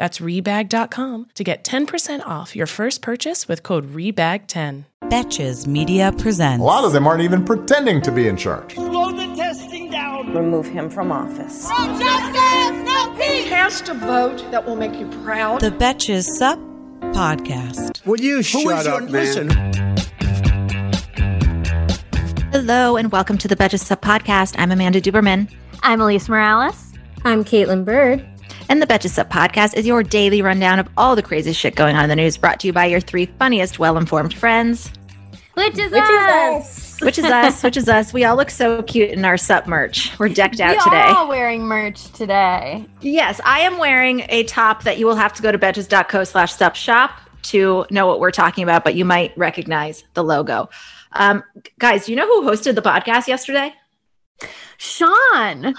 That's Rebag.com to get 10% off your first purchase with code REBAG10. Betches Media presents. A lot of them aren't even pretending to be in charge. Slow the testing down. Remove him from office. No justice, no peace. Cast a vote that will make you proud. The Betches Sup Podcast. Will you shut up, man? Listen, Hello and welcome to the Betches Sup Podcast. I'm Amanda Duberman. I'm Alise Morales. I'm Kaitlin Byrd. And the Betches Sup Podcast is your daily rundown of all the crazy shit going on in the news, brought to you by your three funniest, well informed friends. Which is Which us. is us. Which is us, which is us. We all look so cute in our Sup merch. We're decked out we today. are all wearing merch today. Yes, I am wearing a top that you will have to go to betches.co slash sup shop to know what we're talking about, but you might recognize the logo. Um, guys, do you know who hosted the podcast yesterday? Sean.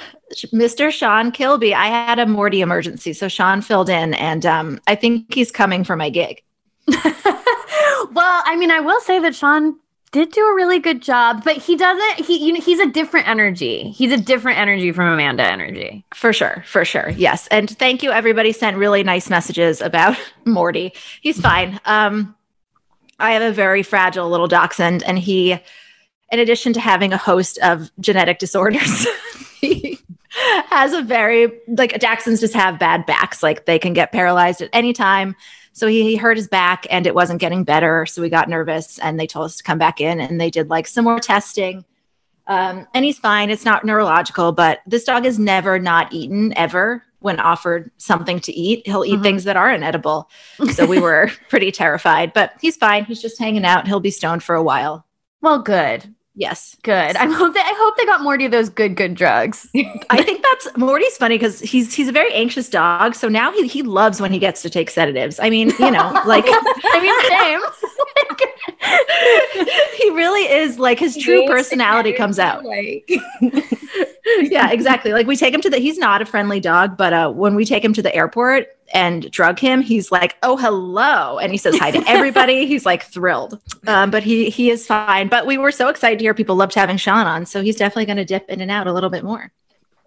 Mr. Sean Kilby. I had a Morty emergency, so Sean filled in, and um, I think he's coming for my gig. well, I mean, I will say that Sean did do a really good job, but he doesn't. He, you know, he's a different energy. He's a different energy from Amanda energy. For sure, for sure. Yes. And thank you. Everybody sent really nice messages about Morty. He's fine. Um, I have a very fragile little dachshund, and he, in addition to having a host of genetic disorders, he has a very, like, dachshunds just have bad backs. Like, they can get paralyzed at any time. So he, he hurt his back and it wasn't getting better. So we got nervous and they told us to come back in and they did like some more testing. Um, and he's fine. It's not neurological, but this dog has never not eaten ever when offered something to eat. He'll eat Mhm. things that aren't edible. So we were pretty terrified, but he's fine. He's just hanging out. He'll be stoned for a while. Well, good, Yes. good. I hope that I hope they got Morty those good, good drugs. I think that's Morty's funny because he's he's a very anxious dog. So now he he loves when he gets to take sedatives. I mean, you know, like I mean, same. he really is like his true personality comes out. Like, yeah, exactly. Like we take him to the he's not a friendly dog, but uh when we take him to the airport and drug him, he's like, "Oh, hello." And he says hi to everybody. he's like thrilled. Um but he he is fine. But we were so excited to hear people loved having Sean on, so he's definitely going to dip in and out a little bit more.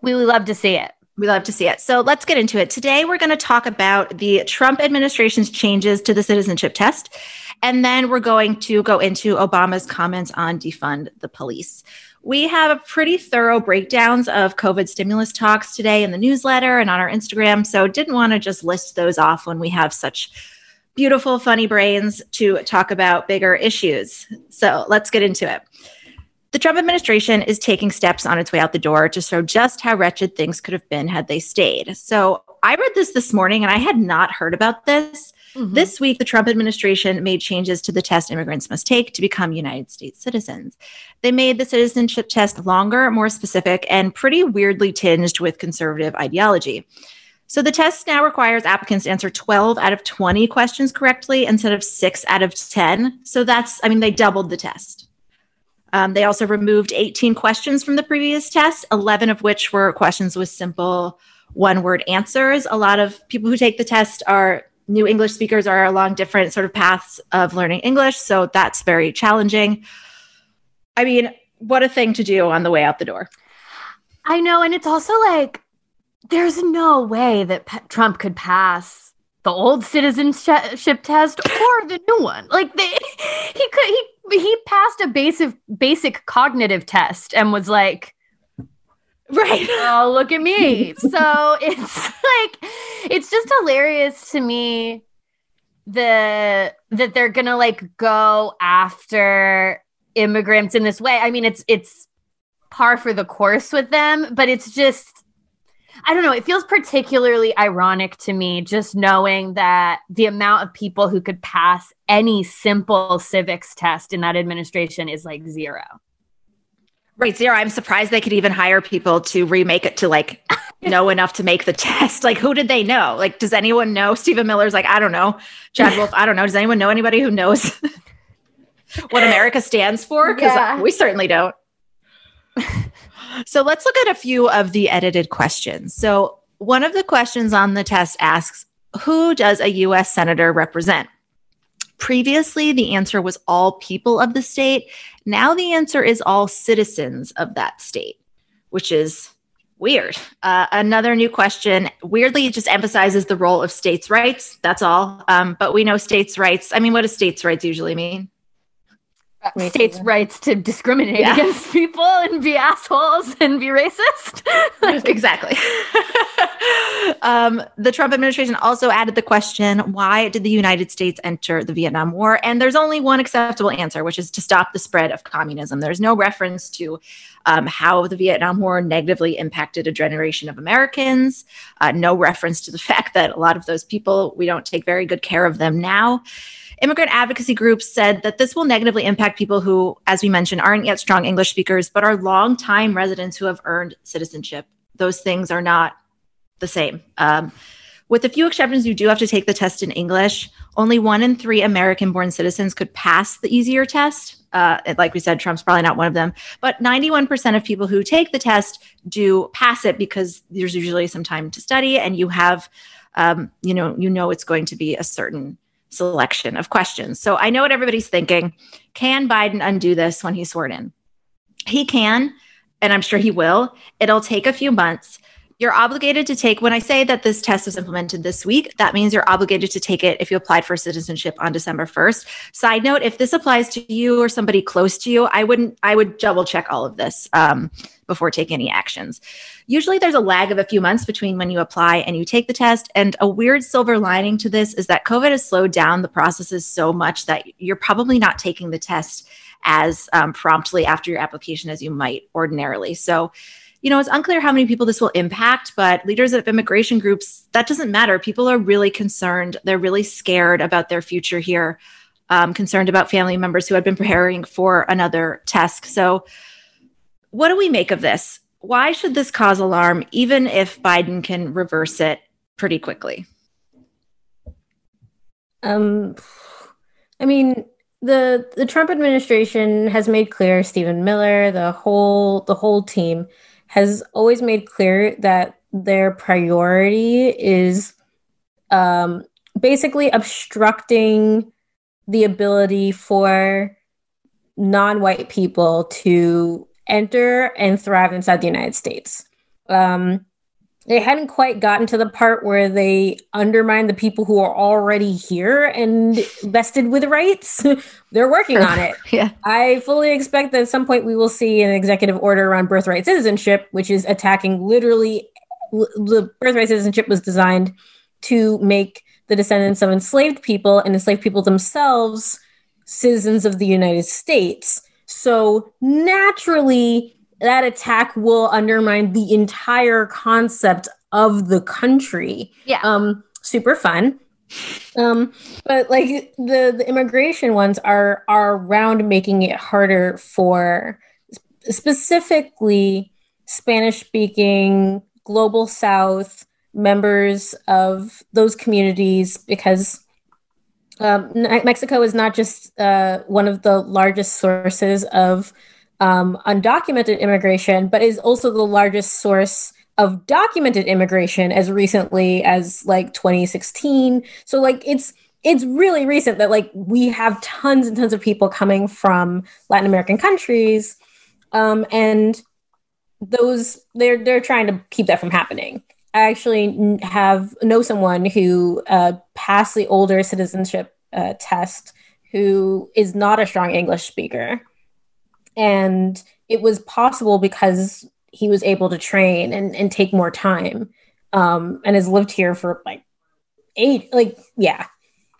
we would love to see it. We love to see it. So let's get into it. Today, we're going to talk about the Trump administration's changes to the citizenship test. And then we're going to go into Obama's comments on defund the police. We have pretty thorough breakdowns of COVID stimulus talks today in the newsletter and on our Instagram. So didn't want to just list those off when we have such beautiful, funny brains to talk about bigger issues. So let's get into it. The Trump administration is taking steps on its way out the door to show just how wretched things could have been had they stayed. So I read this this morning and I had not heard about this. Mm-hmm. This week, the Trump administration made changes to the test immigrants must take to become United States citizens. They made the citizenship test longer, more specific, and pretty weirdly tinged with conservative ideology. So the test now requires applicants to answer 12 out of 20 questions correctly instead of six out of 10. So that's, I mean, they doubled the test. Um, they also removed 18 questions from the previous test, 11 of which were questions with simple one word answers. A lot of people who take the test are new English speakers are along different sort of paths of learning English. So that's very challenging. I mean, what a thing to do on the way out the door. I know, and it's also like there's no way that P- Trump could pass the old citizenship test or the new one. Like they, he could he he passed a basic basic cognitive test and was like, Right. "Oh, look at me." so it's like it's just hilarious to me the that they're gonna like go after immigrants in this way. I mean, it's it's par for the course with them, but it's just I don't know, it feels particularly ironic to me just knowing that the amount of people who could pass any simple civics test in that administration is like zero. Right, zero. I'm surprised they could even hire people to remake it to like know enough to make the test. Like, who did they know? Like, does anyone know? Stephen Miller's like, I don't know. Chad Wolf, I don't know. Does anyone know anybody who knows what America stands for? Because Yeah. we certainly don't. So let's look at a few of the edited questions. So, one of the questions on the test asks Who does a US Senator represent? Previously, the answer was all people of the state. Now, the answer is all citizens of that state, which is weird. Uh, another new question weirdly it just emphasizes the role of states' rights. That's all. Um, but we know states' rights. I mean, what do states' rights usually mean? States' rights to discriminate yeah. against people and be assholes and be racist. exactly. um, the Trump administration also added the question why did the United States enter the Vietnam War? And there's only one acceptable answer, which is to stop the spread of communism. There's no reference to um, how the Vietnam War negatively impacted a generation of Americans, uh, no reference to the fact that a lot of those people, we don't take very good care of them now. Immigrant advocacy groups said that this will negatively impact people who, as we mentioned, aren't yet strong English speakers, but are longtime residents who have earned citizenship. Those things are not the same. Um, with a few exceptions, you do have to take the test in English. Only one in three American born citizens could pass the easier test. Uh, like we said, Trump's probably not one of them. But 91% of people who take the test do pass it because there's usually some time to study and you have, um, you know, you know it's going to be a certain selection of questions. So I know what everybody's thinking. Can Biden undo this when he's sworn in? He can, and I'm sure he will. It'll take a few months. You're obligated to take, when I say that this test was implemented this week, that means you're obligated to take it if you applied for citizenship on December 1st. Side note, if this applies to you or somebody close to you, I wouldn't, I would double check all of this um, before taking any actions. Usually there's a lag of a few months between when you apply and you take the test. And a weird silver lining to this is that COVID has slowed down the processes so much that you're probably not taking the test as um, promptly after your application as you might ordinarily. So, you know, it's unclear how many people this will impact, but leaders of immigration groups, that doesn't matter. People are really concerned. They're really scared about their future here, um, concerned about family members who had been preparing for another test. So, what do we make of this? Why should this cause alarm, even if Biden can reverse it pretty quickly? Um, I mean, the the Trump administration has made clear, Stephen Miller, the whole the whole team has always made clear that their priority is um, basically obstructing the ability for non-white people to enter and thrive inside the United States. Um, they hadn't quite gotten to the part where they undermine the people who are already here and vested with rights. They're working on it. yeah. I fully expect that at some point we will see an executive order around birthright citizenship, which is attacking literally the birthright citizenship was designed to make the descendants of enslaved people and enslaved people themselves citizens of the United States. So naturally, that attack will undermine the entire concept of the country. Yeah. Um, super fun. Um, but like the the immigration ones are are around making it harder for specifically Spanish speaking global south members of those communities because um, Mexico is not just uh, one of the largest sources of um, undocumented immigration, but is also the largest source of documented immigration as recently as like 2016. So like it's it's really recent that like we have tons and tons of people coming from Latin American countries, um, and those they're they're trying to keep that from happening. I actually have know someone who uh, passed the older citizenship uh, test who is not a strong English speaker and it was possible because he was able to train and, and take more time um, and has lived here for like eight like yeah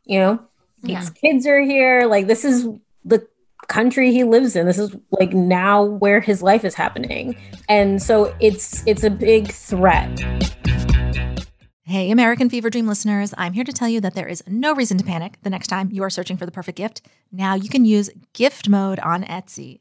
you know yeah. his kids are here like this is the country he lives in this is like now where his life is happening and so it's it's a big threat Hey, American Fever Dream listeners, I'm here to tell you that there is no reason to panic the next time you are searching for the perfect gift. Now you can use gift mode on Etsy.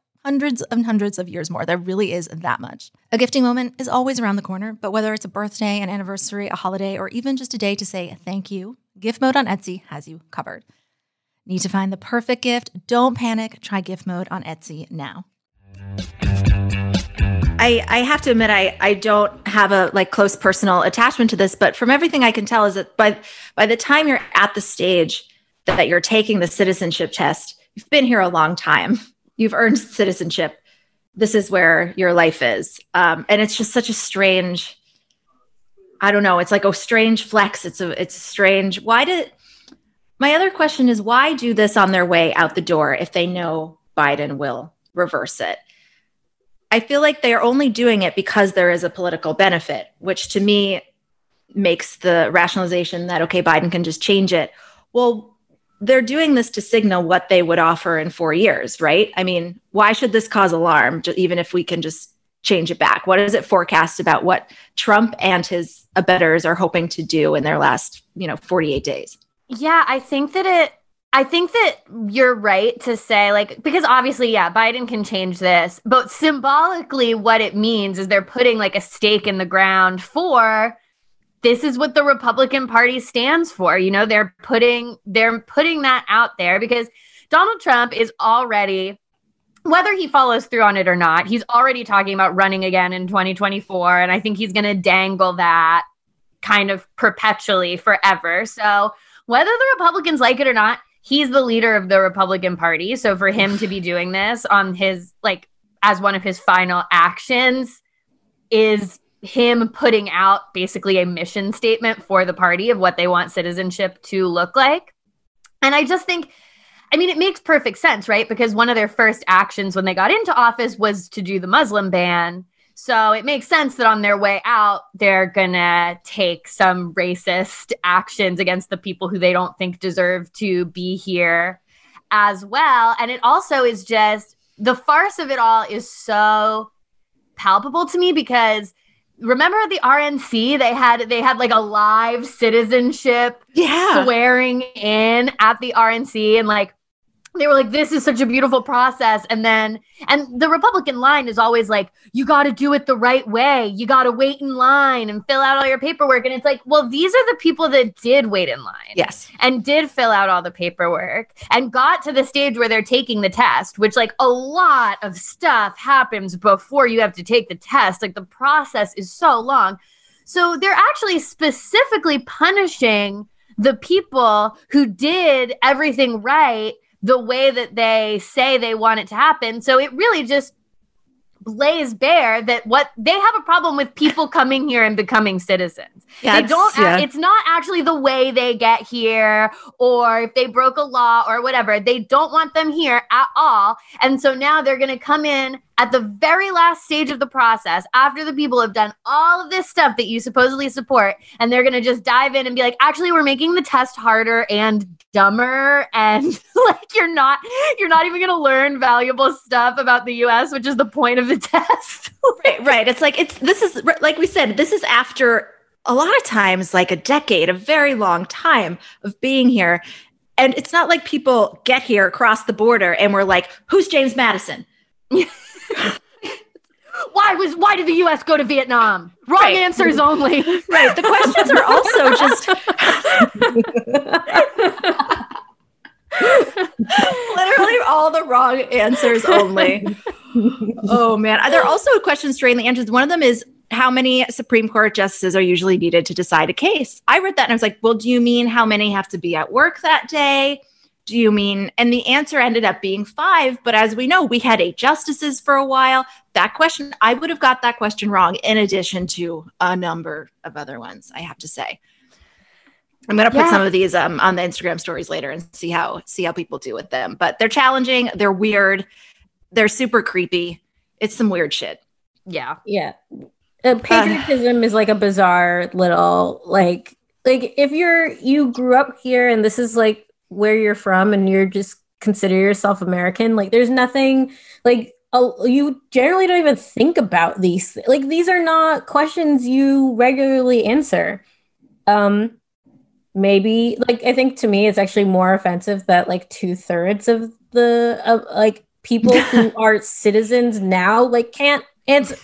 hundreds and hundreds of years more. There really is that much. A gifting moment is always around the corner, but whether it's a birthday, an anniversary, a holiday, or even just a day to say thank you, Gift Mode on Etsy has you covered. Need to find the perfect gift? Don't panic. Try Gift Mode on Etsy now. I, I have to admit I, I don't have a like close personal attachment to this, but from everything I can tell is that by by the time you're at the stage that you're taking the citizenship test, you've been here a long time you've earned citizenship. This is where your life is. Um, and it's just such a strange, I don't know, it's like a strange flex. It's a it's strange. Why did my other question is why do this on their way out the door if they know Biden will reverse it? I feel like they're only doing it because there is a political benefit, which to me makes the rationalization that okay, Biden can just change it. Well, they're doing this to signal what they would offer in four years, right? I mean, why should this cause alarm, even if we can just change it back? What does it forecast about what Trump and his abettors are hoping to do in their last, you know, 48 days? Yeah, I think that it I think that you're right to say, like, because obviously, yeah, Biden can change this, but symbolically, what it means is they're putting like a stake in the ground for this is what the Republican Party stands for. You know, they're putting they're putting that out there because Donald Trump is already whether he follows through on it or not, he's already talking about running again in 2024 and I think he's going to dangle that kind of perpetually forever. So, whether the Republicans like it or not, he's the leader of the Republican Party. So for him to be doing this on his like as one of his final actions is him putting out basically a mission statement for the party of what they want citizenship to look like. And I just think, I mean, it makes perfect sense, right? Because one of their first actions when they got into office was to do the Muslim ban. So it makes sense that on their way out, they're going to take some racist actions against the people who they don't think deserve to be here as well. And it also is just the farce of it all is so palpable to me because remember the RNC? They had they had like a live citizenship yeah. swearing in at the RNC and like they were like this is such a beautiful process. And then and the republican line is always like you got to do it the right way. You got to wait in line and fill out all your paperwork. And it's like well these are the people that did wait in line yes. and did fill out all the paperwork and got to the stage where they're taking the test which like a lot of stuff happens before you have to take the test. Like the process is so long. So they're actually specifically punishing the people who did everything right the way that they say they want it to happen. So it really just lays bare that what they have a problem with people coming here and becoming citizens. Yeah, they don't yeah. it's not actually the way they get here or if they broke a law or whatever. They don't want them here at all. And so now they're going to come in at the very last stage of the process after the people have done all of this stuff that you supposedly support and they're going to just dive in and be like actually we're making the test harder and dumber and like you're not you're not even going to learn valuable stuff about the US which is the point of the test. Right right. It's like it's this is like we said this is after a lot of times like a decade a very long time of being here. And it's not like people get here across the border and we're like who's James Madison why was why did the US go to Vietnam? Wrong right. answers only. Right. The questions are also just literally all the wrong answers only. oh man. There are also questions during the answers. One of them is how many Supreme Court justices are usually needed to decide a case? I read that and I was like, well, do you mean how many have to be at work that day? Do you mean? And the answer ended up being five. But as we know, we had eight justices for a while. That question, I would have got that question wrong, in addition to a number of other ones, I have to say. I'm going to put yeah. some of these um, on the Instagram stories later and see how see how people do with them. But they're challenging. They're weird. They're super creepy. It's some weird shit. Yeah. Yeah. Uh, patriotism uh, is like a bizarre little like like if you're you grew up here and this is like where you're from and you're just consider yourself American, like there's nothing like you generally don't even think about these like these are not questions you regularly answer. Um maybe like I think to me it's actually more offensive that like two thirds of the of like people who are citizens now like can't answer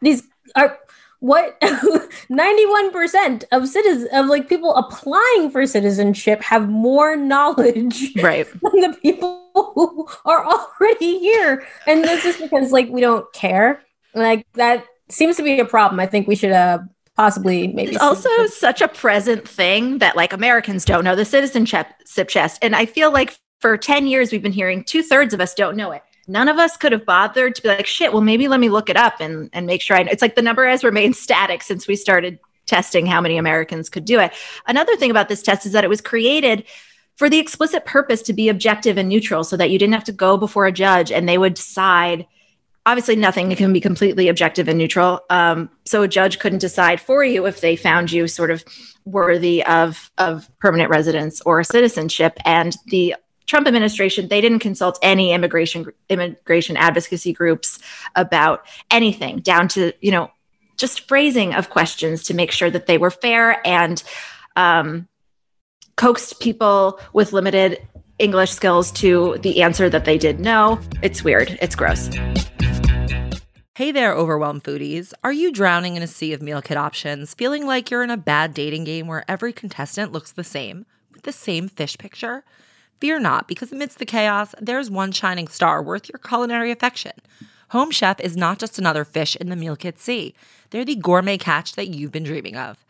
these are what? 91% of citizens of like people applying for citizenship have more knowledge right. than the people who are already here. And this is because like we don't care. Like that seems to be a problem. I think we should uh possibly maybe it's also such a present thing that like americans don't know the citizenship chest. And i feel like for 10 years we've been hearing two-thirds of us don't know it none of us could have bothered to be like, shit, well, maybe let me look it up and, and make sure I know. It's like the number has remained static since we started testing how many Americans could do it. Another thing about this test is that it was created for the explicit purpose to be objective and neutral so that you didn't have to go before a judge and they would decide. Obviously, nothing can be completely objective and neutral. Um, so a judge couldn't decide for you if they found you sort of worthy of, of permanent residence or citizenship. And the Trump administration, they didn't consult any immigration immigration advocacy groups about anything, down to you know just phrasing of questions to make sure that they were fair and um, coaxed people with limited English skills to the answer that they did know. It's weird. It's gross. Hey there, overwhelmed foodies. Are you drowning in a sea of meal kit options, feeling like you're in a bad dating game where every contestant looks the same, with the same fish picture? Fear not, because amidst the chaos, there's one shining star worth your culinary affection. Home Chef is not just another fish in the meal kit sea, they're the gourmet catch that you've been dreaming of.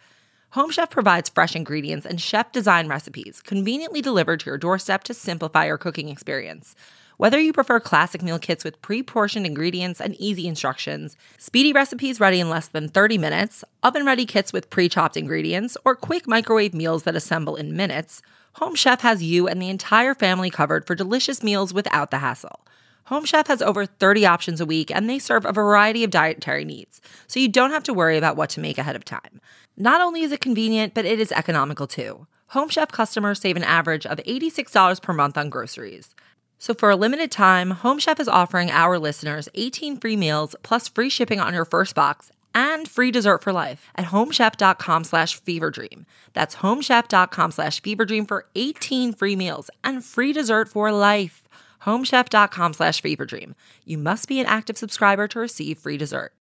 Home Chef provides fresh ingredients and chef design recipes conveniently delivered to your doorstep to simplify your cooking experience. Whether you prefer classic meal kits with pre portioned ingredients and easy instructions, speedy recipes ready in less than 30 minutes, oven ready kits with pre chopped ingredients, or quick microwave meals that assemble in minutes, Home Chef has you and the entire family covered for delicious meals without the hassle. Home Chef has over 30 options a week and they serve a variety of dietary needs, so you don't have to worry about what to make ahead of time. Not only is it convenient, but it is economical too. Home Chef customers save an average of $86 per month on groceries. So for a limited time, Home Chef is offering our listeners 18 free meals plus free shipping on your first box and free dessert for life at homechef.com slash feverdream. That's homechef.com slash feverdream for 18 free meals and free dessert for life. homechef.com slash feverdream. You must be an active subscriber to receive free dessert.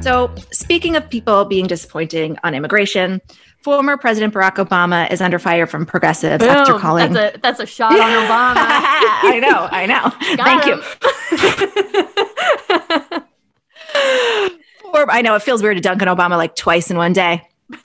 So, speaking of people being disappointing on immigration, former President Barack Obama is under fire from progressives Boom. after calling. That's a, that's a shot on Obama. I know, I know. Thank him. you. or I know it feels weird to dunk on Obama like twice in one day.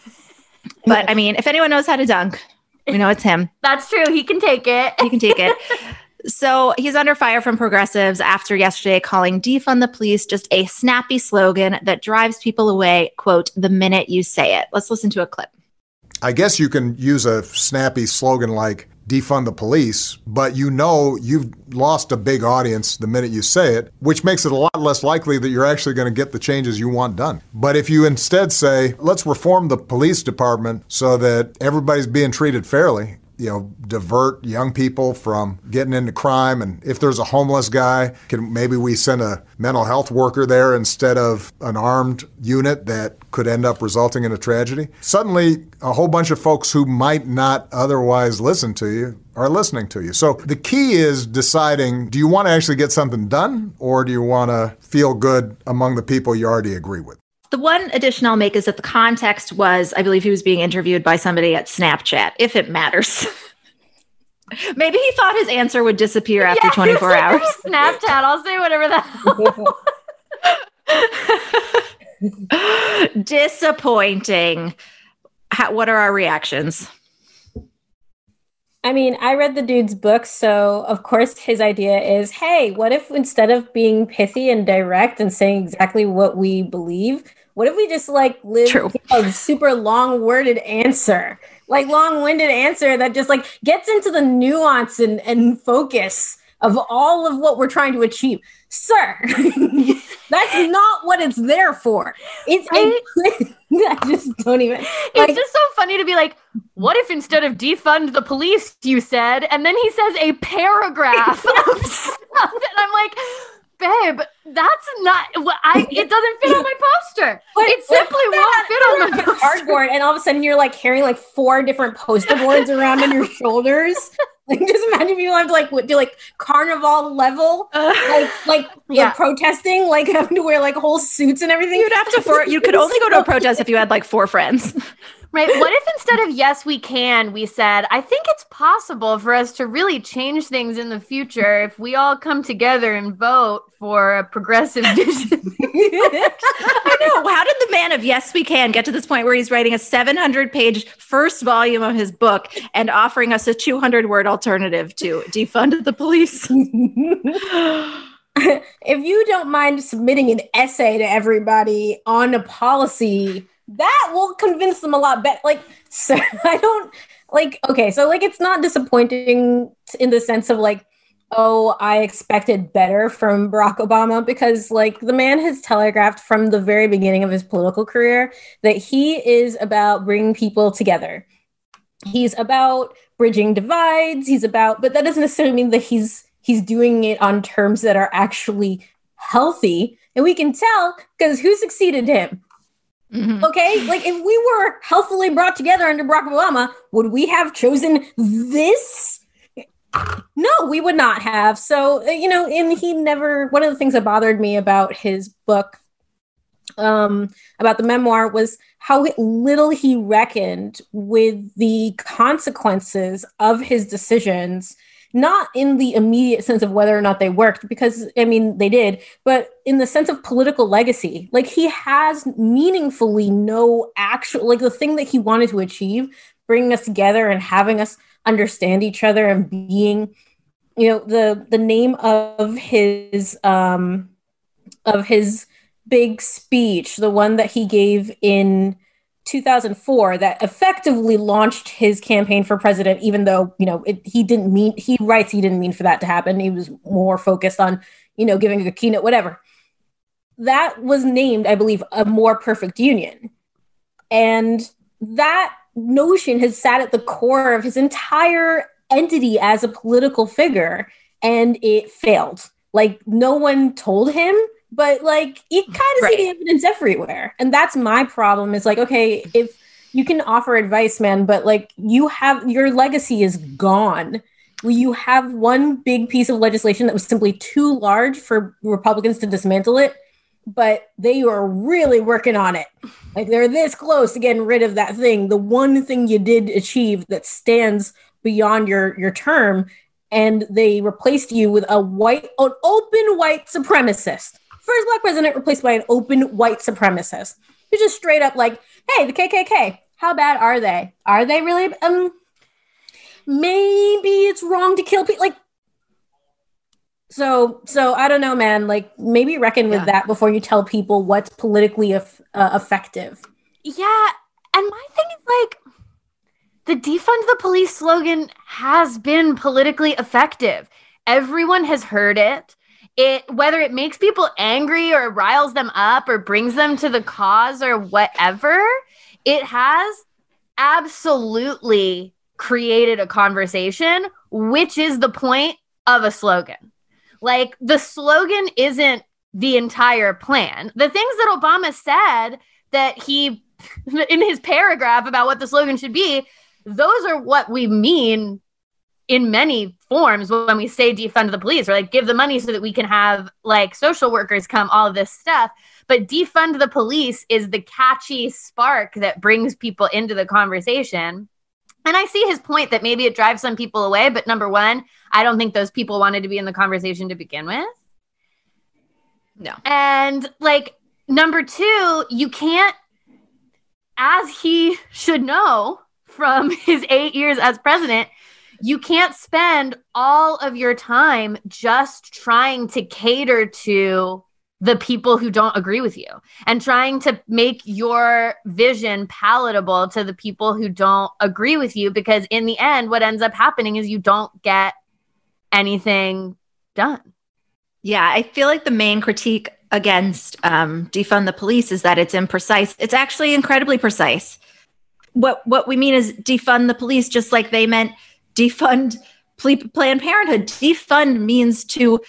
But I mean, if anyone knows how to dunk, we know it's him. That's true. He can take it. He can take it. So he's under fire from progressives after yesterday calling defund the police just a snappy slogan that drives people away, quote, the minute you say it. Let's listen to a clip. I guess you can use a snappy slogan like defund the police, but you know you've lost a big audience the minute you say it, which makes it a lot less likely that you're actually going to get the changes you want done. But if you instead say, let's reform the police department so that everybody's being treated fairly, you know, divert young people from getting into crime. And if there's a homeless guy, can maybe we send a mental health worker there instead of an armed unit that could end up resulting in a tragedy. Suddenly, a whole bunch of folks who might not otherwise listen to you are listening to you. So the key is deciding do you want to actually get something done or do you want to feel good among the people you already agree with? The one addition I'll make is that the context was, I believe he was being interviewed by somebody at Snapchat, if it matters. Maybe he thought his answer would disappear after yeah, 24 like, hours. Snapchat, I'll say whatever the Disappointing. How, what are our reactions? I mean, I read the dude's book, so of course his idea is hey, what if instead of being pithy and direct and saying exactly what we believe, what if we just like live a super long worded answer? Like long winded answer that just like gets into the nuance and, and focus of all of what we're trying to achieve. Sir, that's not what it's there for. It's Right? I just don't even It's like, just so funny to be like, what if instead of defund the police, you said, and then he says a paragraph of stuff, and I'm like, babe, that's not. what I. It doesn't fit on my poster. What- it simply won't fit on my poster. cardboard, and all of a sudden you're like carrying like four different poster boards around on your shoulders. Like, just imagine people have to like do like carnival level, like like Yeah. yeah. protesting, like having to wear like whole suits and everything. You'd have to for you could only go to a protest if you had like four friends. Right. What if instead of yes, we can, we said, I think it's possible for us to really change things in the future if we all come together and vote for a progressive vision. I know. How did the man of Yes We Can get to this point where he's writing a 700 page first volume of his book and offering us a 200 word alternative to defund the police? if you don't mind submitting an essay to everybody on a policy, that will convince them a lot better. Like, so I don't like, okay, so like it's not disappointing in the sense of like, oh, I expected better from Barack Obama because like the man has telegraphed from the very beginning of his political career that he is about bringing people together. He's about bridging divides. He's about, but that doesn't necessarily mean that he's he's doing it on terms that are actually healthy. And we can tell because who succeeded him? Okay, like if we were healthily brought together under Barack Obama, would we have chosen this? No, we would not have. So, uh, you know, and he never, one of the things that bothered me about his book, um, about the memoir was how little he reckoned with the consequences of his decisions not in the immediate sense of whether or not they worked because i mean they did but in the sense of political legacy like he has meaningfully no actual like the thing that he wanted to achieve bringing us together and having us understand each other and being you know the the name of his um of his big speech the one that he gave in 2004 that effectively launched his campaign for president even though you know it, he didn't mean he writes he didn't mean for that to happen. He was more focused on you know giving a keynote whatever. That was named i believe a more perfect union. And that notion has sat at the core of his entire entity as a political figure and it failed. Like no one told him but like you kind of Right. see the evidence everywhere. And that's my problem is like okay if you can offer advice man but like you have your legacy is gone. You have one big piece of legislation that was simply too large for republicans to dismantle it but they are really working on it? Like they're this close to getting rid of that thing the one thing you did achieve that stands beyond your your term and they replaced you with a white an open white supremacist first black president replaced by an open white supremacist who's just straight up like hey the kkk how bad are they are they really um maybe it's wrong to kill people like so so i don't know man like maybe reckon with Yeah. that before you tell people what's politically eff- uh, effective Yeah, and my thing is like the defund the police slogan has been politically effective. Everyone has heard it. It whether it makes people angry or riles them up or brings them to the cause or whatever, it has absolutely created a conversation, which is the point of a slogan. Like the slogan isn't the entire plan. The things that Obama said that he in his paragraph about what the slogan should be, those are what we mean in many forms when we say defund the police or like give the money so that we can have like social workers come, all of this stuff. But defund the police is the catchy spark that brings people into the conversation. And I see his point that maybe it drives some people away. But number one, I don't think those people wanted to be in the conversation to begin with. No. And like number two, you can't, as he should know from his eight years as president, you can't spend all of your time just trying to cater to the people who don't agree with you and trying to make your vision palatable to the people who don't agree with you because in the end what ends up happening is you don't get anything done. Yeah i feel like the main critique against um, defund the police is that it's imprecise. It's actually incredibly precise. What what we mean is defund the police just like they meant defund planned parenthood defund means to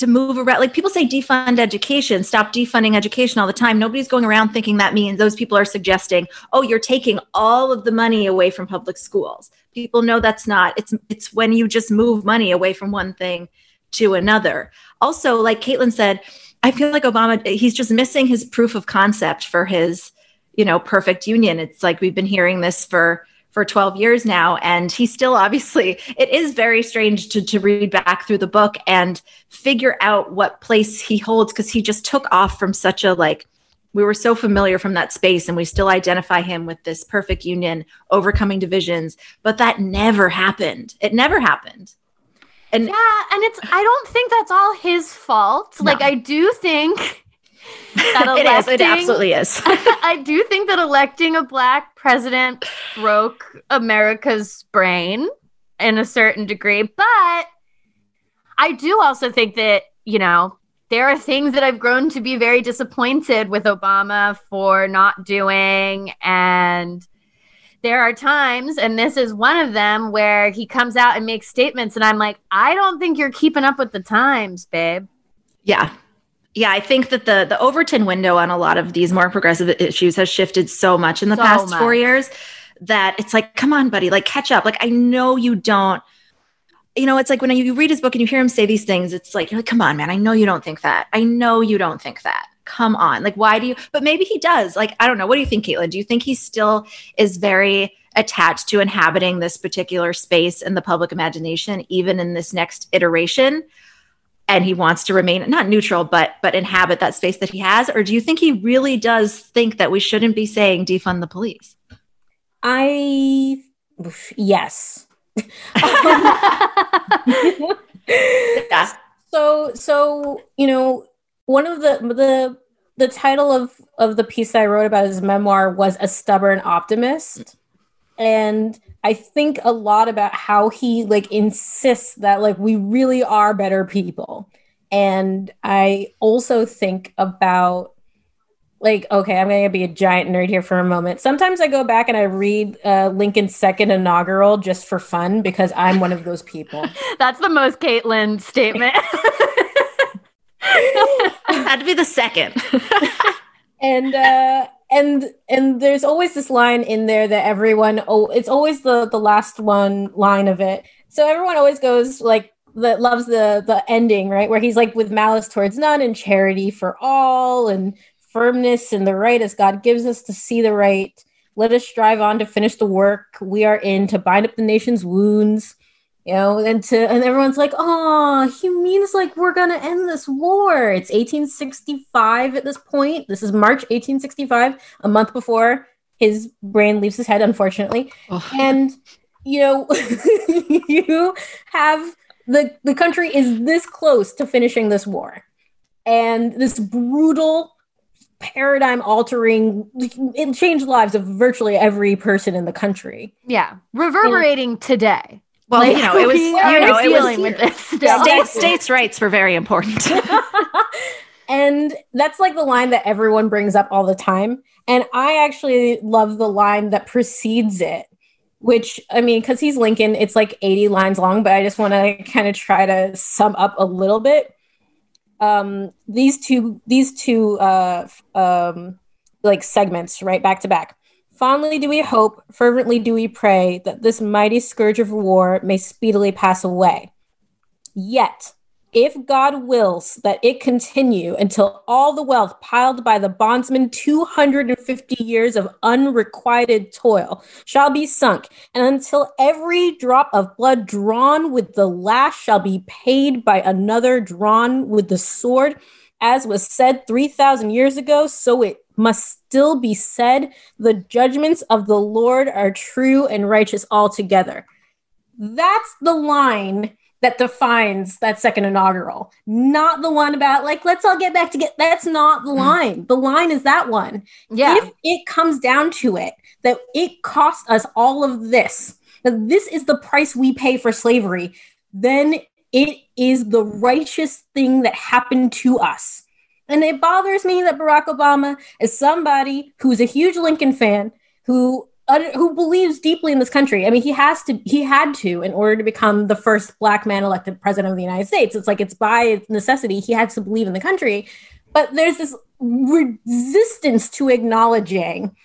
to move around. Like people say defund education, stop defunding education all the time. Nobody's going around thinking that means those people are suggesting, oh, you're taking all of the money away from public schools. People know that's not. It's it's when you just move money away from one thing to another. Also, like Kaitlin said, I feel like Obama he's just missing his proof of concept for his, you know, perfect union. It's like we've been hearing this for for 12 years now and he still obviously it is very strange to, to read back through the book and figure out what place he holds because he just took off from such a like we were so familiar from that space and we still identify him with this perfect union overcoming divisions but that never happened. It never happened. And yeah and it's i don't think that's all his fault. No. like i do think that electing, it is. It absolutely is. I do think that electing a black president broke America's brain in a certain degree, but I do also think that, you know, there are things that I've grown to be very disappointed with Obama for not doing. And there are times, and this is one of them, where he comes out and makes statements, and I'm like, I don't think you're keeping up with the times, babe. Yeah, yeah, I think that the the Overton window on a lot of these more progressive issues has shifted so much in the so past much. four years that it's like, come on, buddy, like catch up. Like I know you don't. You know, it's like when you read his book and you hear him say these things, it's like you're like, come on, man. I know you don't think that. I know you don't think that. Come on, like why do you? But maybe he does. Like I don't know. What do you think, Kaitlin? Do you think he still is very attached to inhabiting this particular space in the public imagination, even in this next iteration? And he wants to remain not neutral but but inhabit that space that he has? Or do you think he really does think that we shouldn't be saying defund the police? I yes. Yeah. so so you know one of the the the title of of the piece i wrote about his memoir was a stubborn optimist. And I think a lot about how he like insists that like we really are better people. And I also think about like okay, I'm going to be a giant nerd here for a moment. Sometimes I go back and I read uh, Lincoln's second inaugural just for fun because I'm one of those people. That's the most Kaitlin statement. Had to be the second. and uh and and there's always this line in there that everyone oh it's always the the last one line of it. So everyone always goes like that loves the the ending right? Where he's like with malice towards none and charity for all and firmness in the right as god gives us to see the right. Let us strive on to finish the work we are in to bind up the nation's wounds you know, and to and everyone's like, oh, he means like we're gonna end this war. It's 1865 at this point. This is March 1865, a month before his brain leaves his head, unfortunately. Oh. And you know, you have the the country is this close to finishing this war, and this brutal paradigm altering it changed lives of virtually every person in the country yeah reverberating and, today well, like, you know, it was you know, it was with this state, states' rights were very important. and that's like the line that everyone brings up all the time. And I actually love the line that precedes it, which I mean, because he's Lincoln, it's like 80 lines long, but I just want to kind of try to sum up a little bit. Um, these two, these two, uh, um, like segments, right, back to back. Fondly do we hope, fervently do we pray that this mighty scourge of war may speedily pass away. Yet, if God wills that it continue until all the wealth piled by the bondsman 250 years of unrequited toil shall be sunk, and until every drop of blood drawn with the lash shall be paid by another drawn with the sword, as was said 3,000 years ago, so it must still be said, the judgments of the Lord are true and righteous altogether. That's the line that defines that second inaugural, not the one about like, let's all get back to get. That's not the mm. line. The line is that one. Yeah. If it comes down to it, that it cost us all of this, that this is the price we pay for slavery, then it is the righteous thing that happened to us. And it bothers me that Barack Obama is somebody who's a huge Lincoln fan, who who believes deeply in this country. I mean, he has to, he had to, in order to become the first black man elected president of the United States. It's like it's by necessity he had to believe in the country. But there's this resistance to acknowledging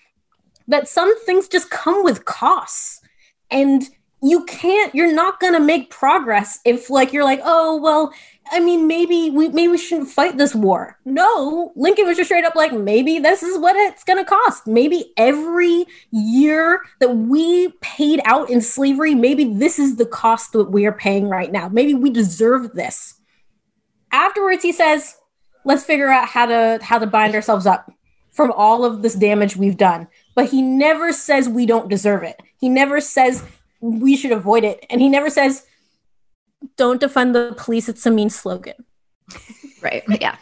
that some things just come with costs. And you can't, you're not going to make progress if, like, you're like, oh, well, I mean, maybe we maybe we shouldn't fight this war. No, Lincoln was just straight up like, maybe this is what it's going to cost. Maybe every year that we paid out in slavery, maybe this is the cost that we are paying right now. Maybe we deserve this. Afterwards, he says, "Let's figure out how to how to bind ourselves up from all of this damage we've done." But he never says we don't deserve it. He never says we should avoid it, and he never says don't defund the police. It's a mean slogan. right. Yeah.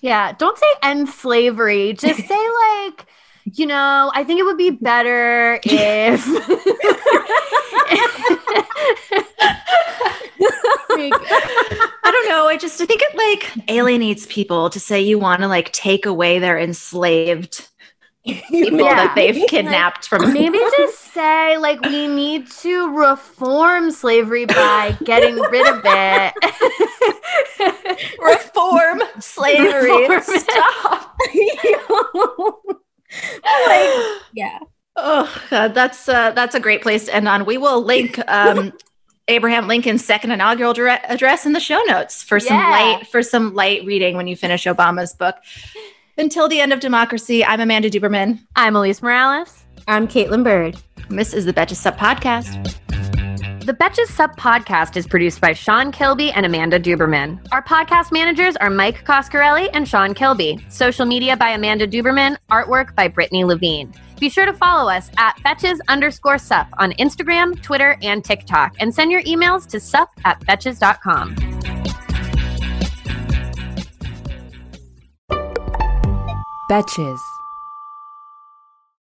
Yeah. Don't say end slavery. Just say like, you know, I think it would be better if I don't know. I just I think it like alienates people to say you want to like take away their enslaved people yeah. that they've kidnapped from maybe just say like we need to reform slavery by getting rid of it. Reform slavery. Reform stop. Like, yeah. Oh God, that's uh, that's a great place to end on. We will link um Abraham Lincoln's second inaugural address in the show notes for some light for some light reading when you finish Obama's book. Until the end of democracy, I'm Amanda Duberman. I'm Alise Morales. I'm Kaitlin Byrd. And this is the Betches Sup Podcast. The Betches Sup Podcast is produced by Sean Kilby and Amanda Duberman. Our podcast managers are Mike Coscarelli and Sean Kilby. Social media by Amanda Duberman. Artwork by Brittany Levine. Be sure to follow us at Betches underscore sup on Instagram, Twitter, and TikTok, and send your emails to sup at betches.com. Betches.